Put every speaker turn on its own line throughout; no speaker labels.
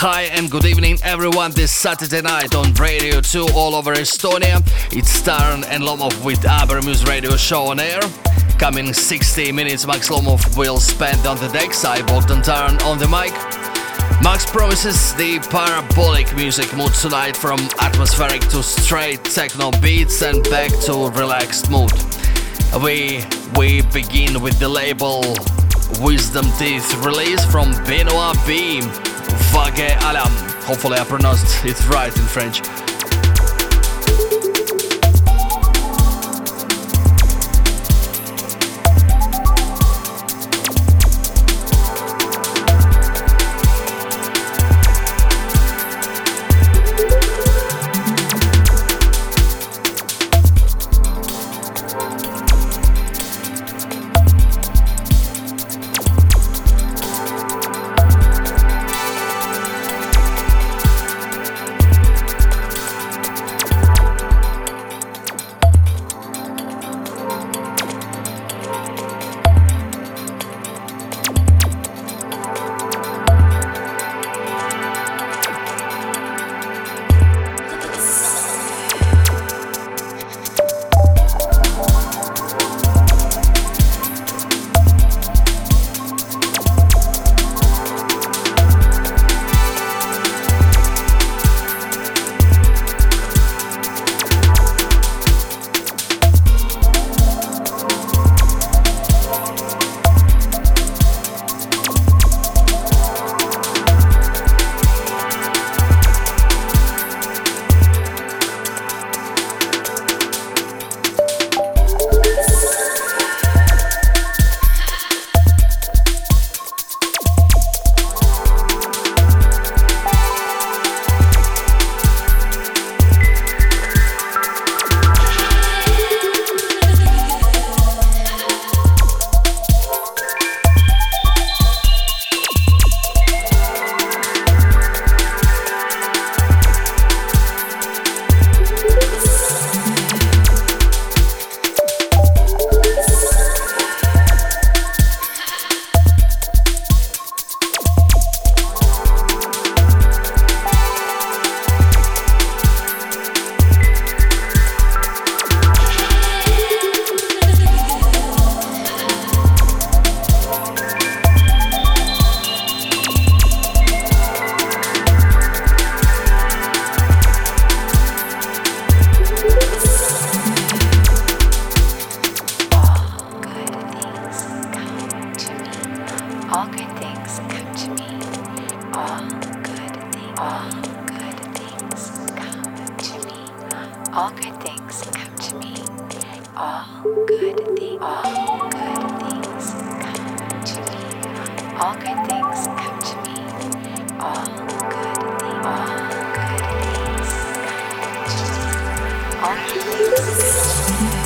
Hi and good evening everyone this Saturday night on Radio 2 all over Estonia. It's Stern and Lomov with Amber Muse Radio show on air. Coming 60 minutes Max Lomov will spend on the decks, I Bogdan Turn on the mic. Max promises the parabolic music mood tonight from atmospheric to straight techno beats and back to relaxed mood. We we begin with the label Wisdom Teeth release from Benoit Beam. Vague Alam. Hopefully I pronounced it right in French.
All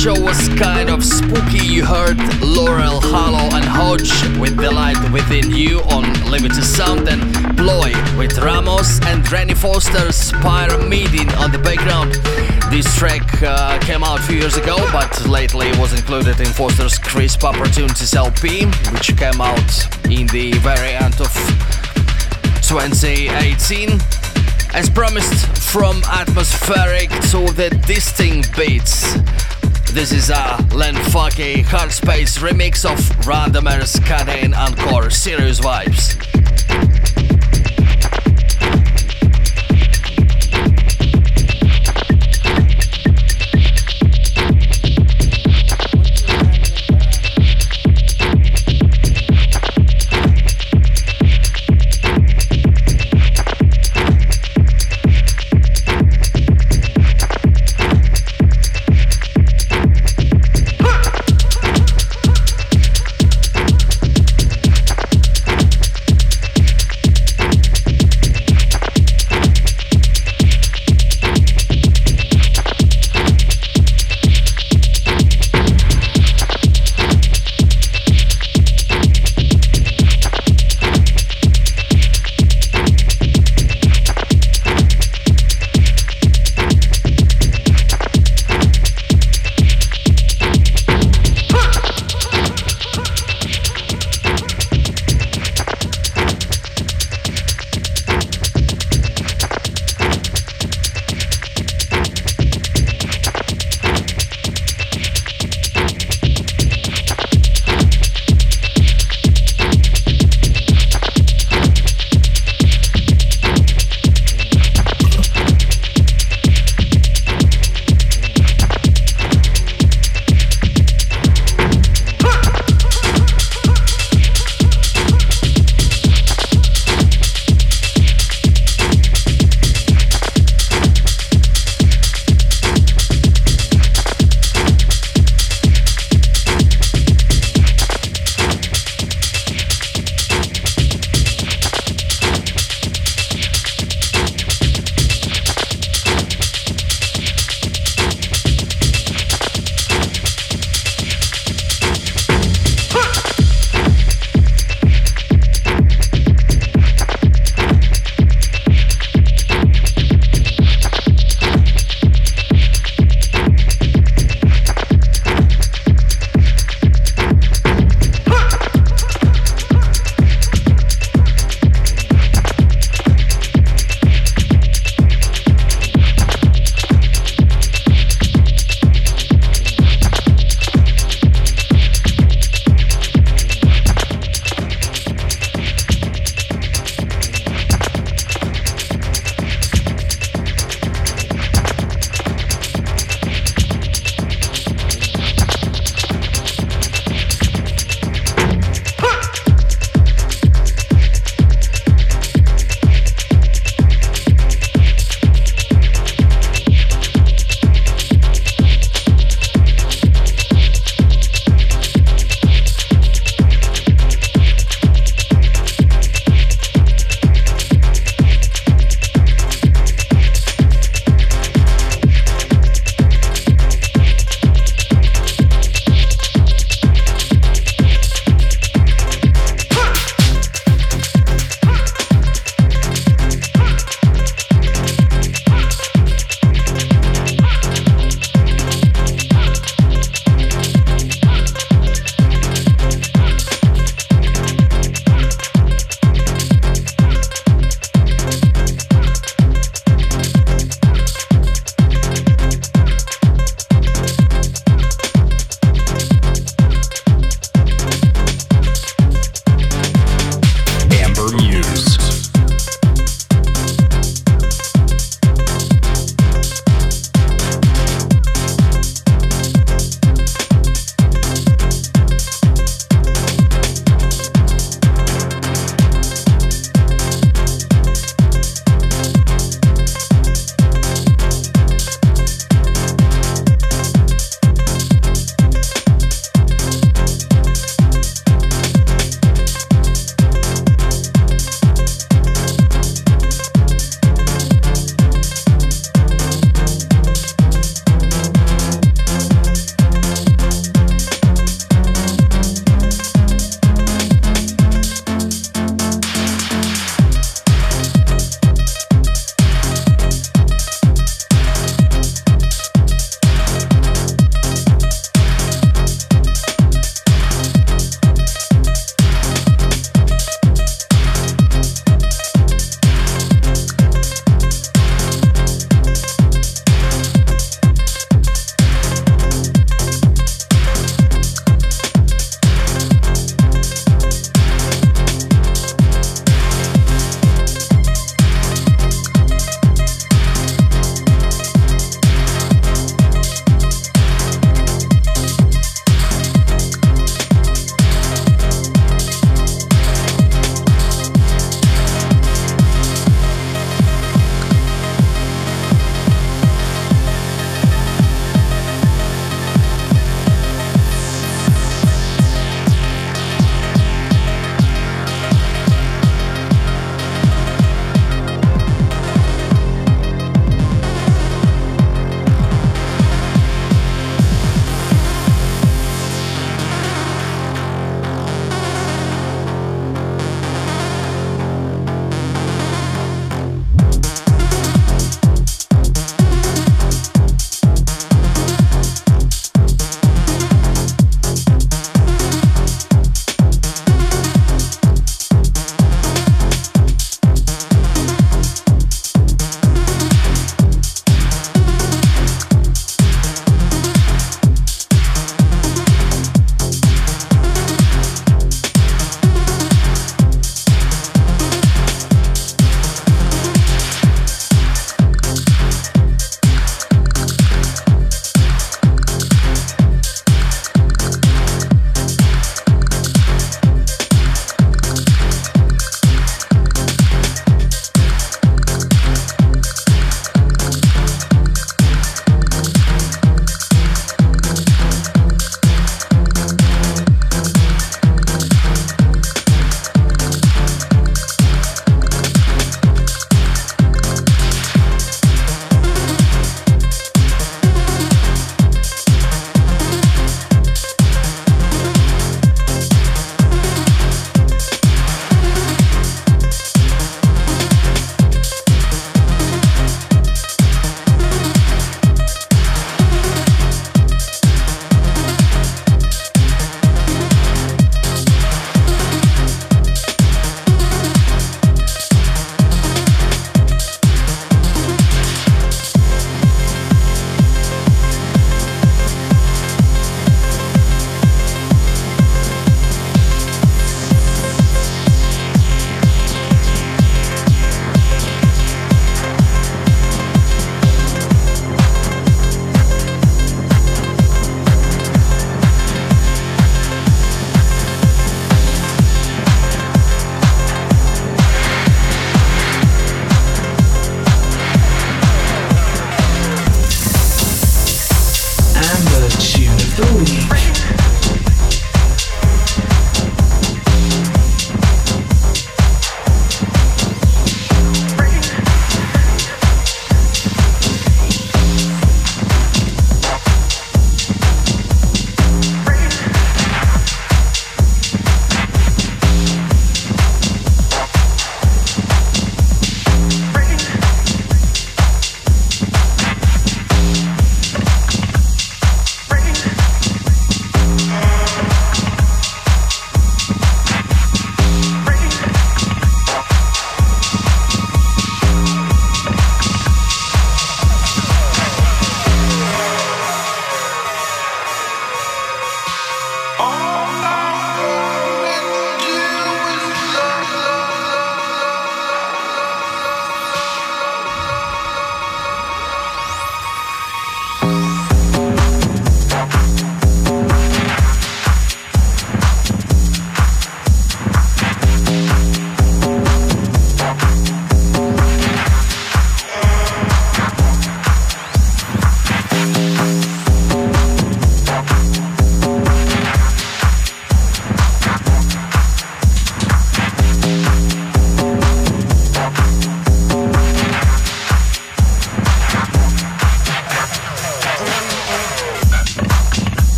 show was kind of spooky. You heard Laurel, Hollow, and Hodge with The Light Within You on Livity Sound, and Ploy with Ramos and Rennie Foster's Pyramiding on the background. This track uh, came out a few years ago, but lately it was included in Foster's Crisp Opportunities LP, which came out in the very end of 2018. As promised, from atmospheric to the distinct beats. This is a Len Faki Hard Space remix of Randomer's Cadane Encore Serious Vibes.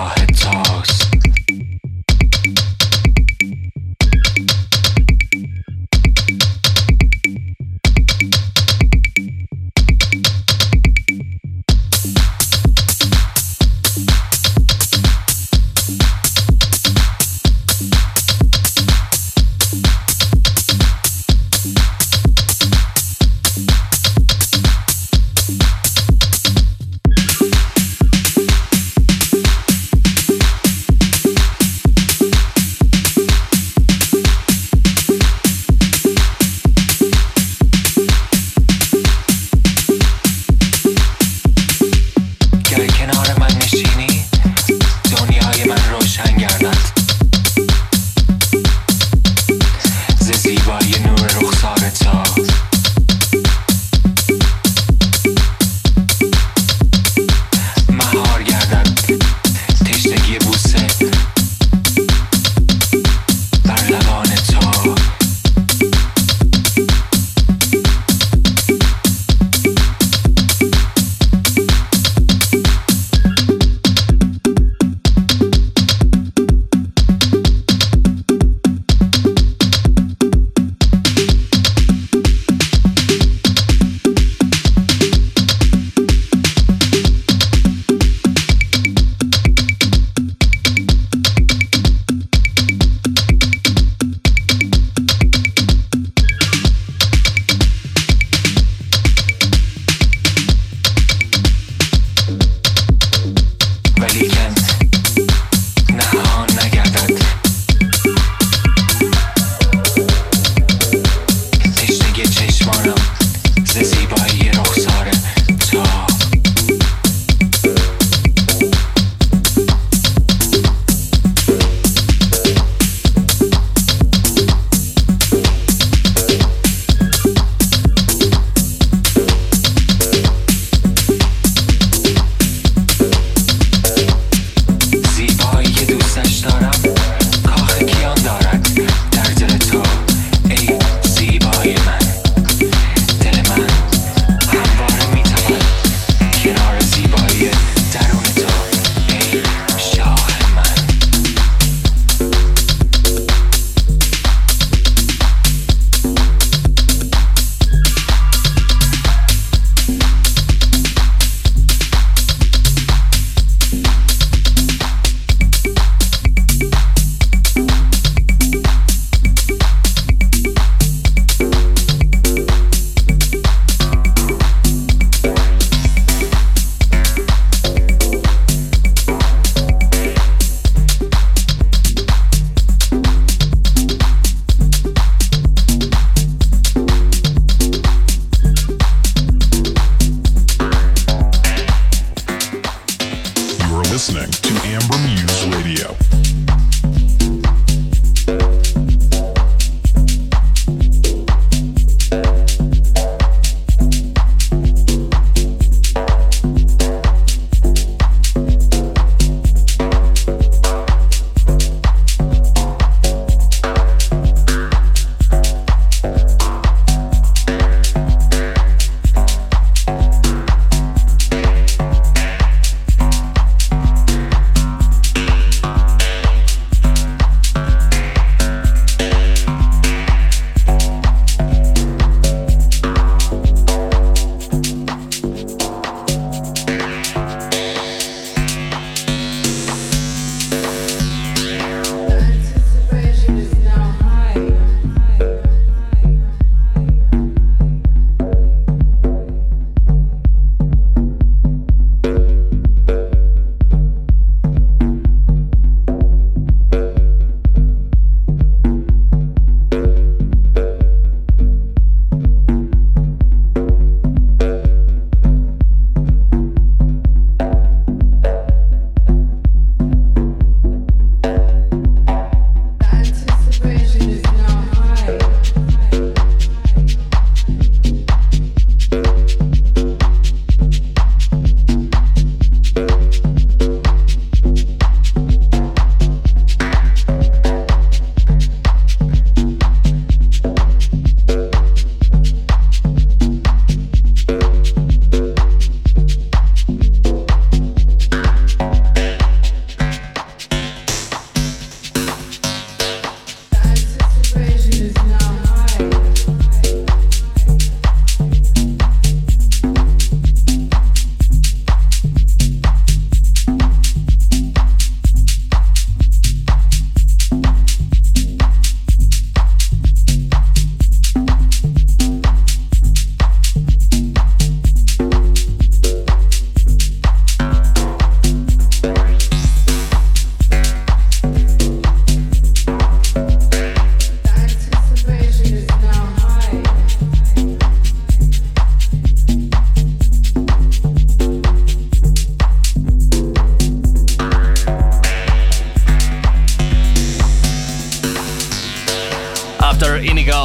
guitar and.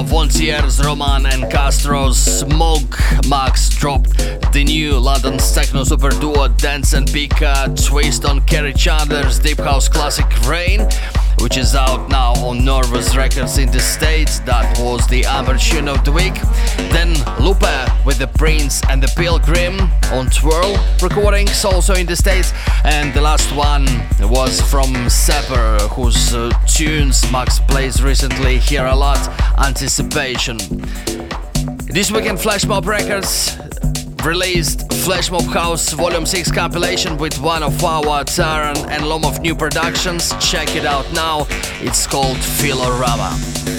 Frontieres, Roman and Castro's Smoke Max dropped the new London techno super duo Dance and Pika twist on Kerry Chandler's deep house classic Rain which is out now on Nervous Records in the States. That was the Amber of the week. Then Lupe with the Prince and the Pilgrim on Twirl recordings also in the States. And the last one was from Sepper, whose uh, tunes Max plays recently here a lot. Anticipation. This weekend Flash Mob Records released Flash Mob House Volume 6 compilation with one of our Taran and lot of new productions. Check it out now. It's called Philorama.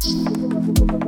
Muse Radio.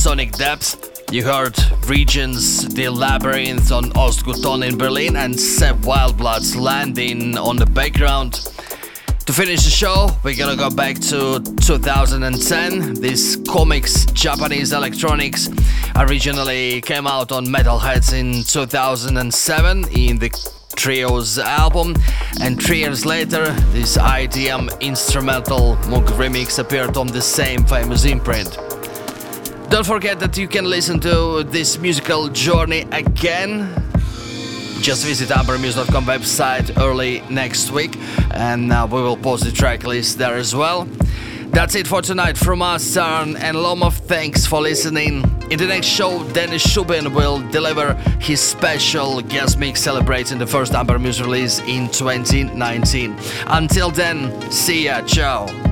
Sonic Depth. You heard Regions, The Labyrinth on Ostgut Ton in Berlin and Sepp Wildblood's Landing on the background. To finish the show, we're gonna go back to 2010. This Commix Japanese electronics originally came out on Metalheadz in 2007 in the Trio's album, and three years later, this IDM instrumental Moog remix appeared on the same famous imprint. Don't forget that you can listen to this musical journey again. Just visit ambermuse.com website early next week and uh, we will post the track list there as well. That's it for tonight from us, Sarn and Lomov. Thanks for listening. In the next show, Dennis Shubin will deliver his special guest mix celebrating the first Amber Muse release in 2019. Until then, see ya, ciao.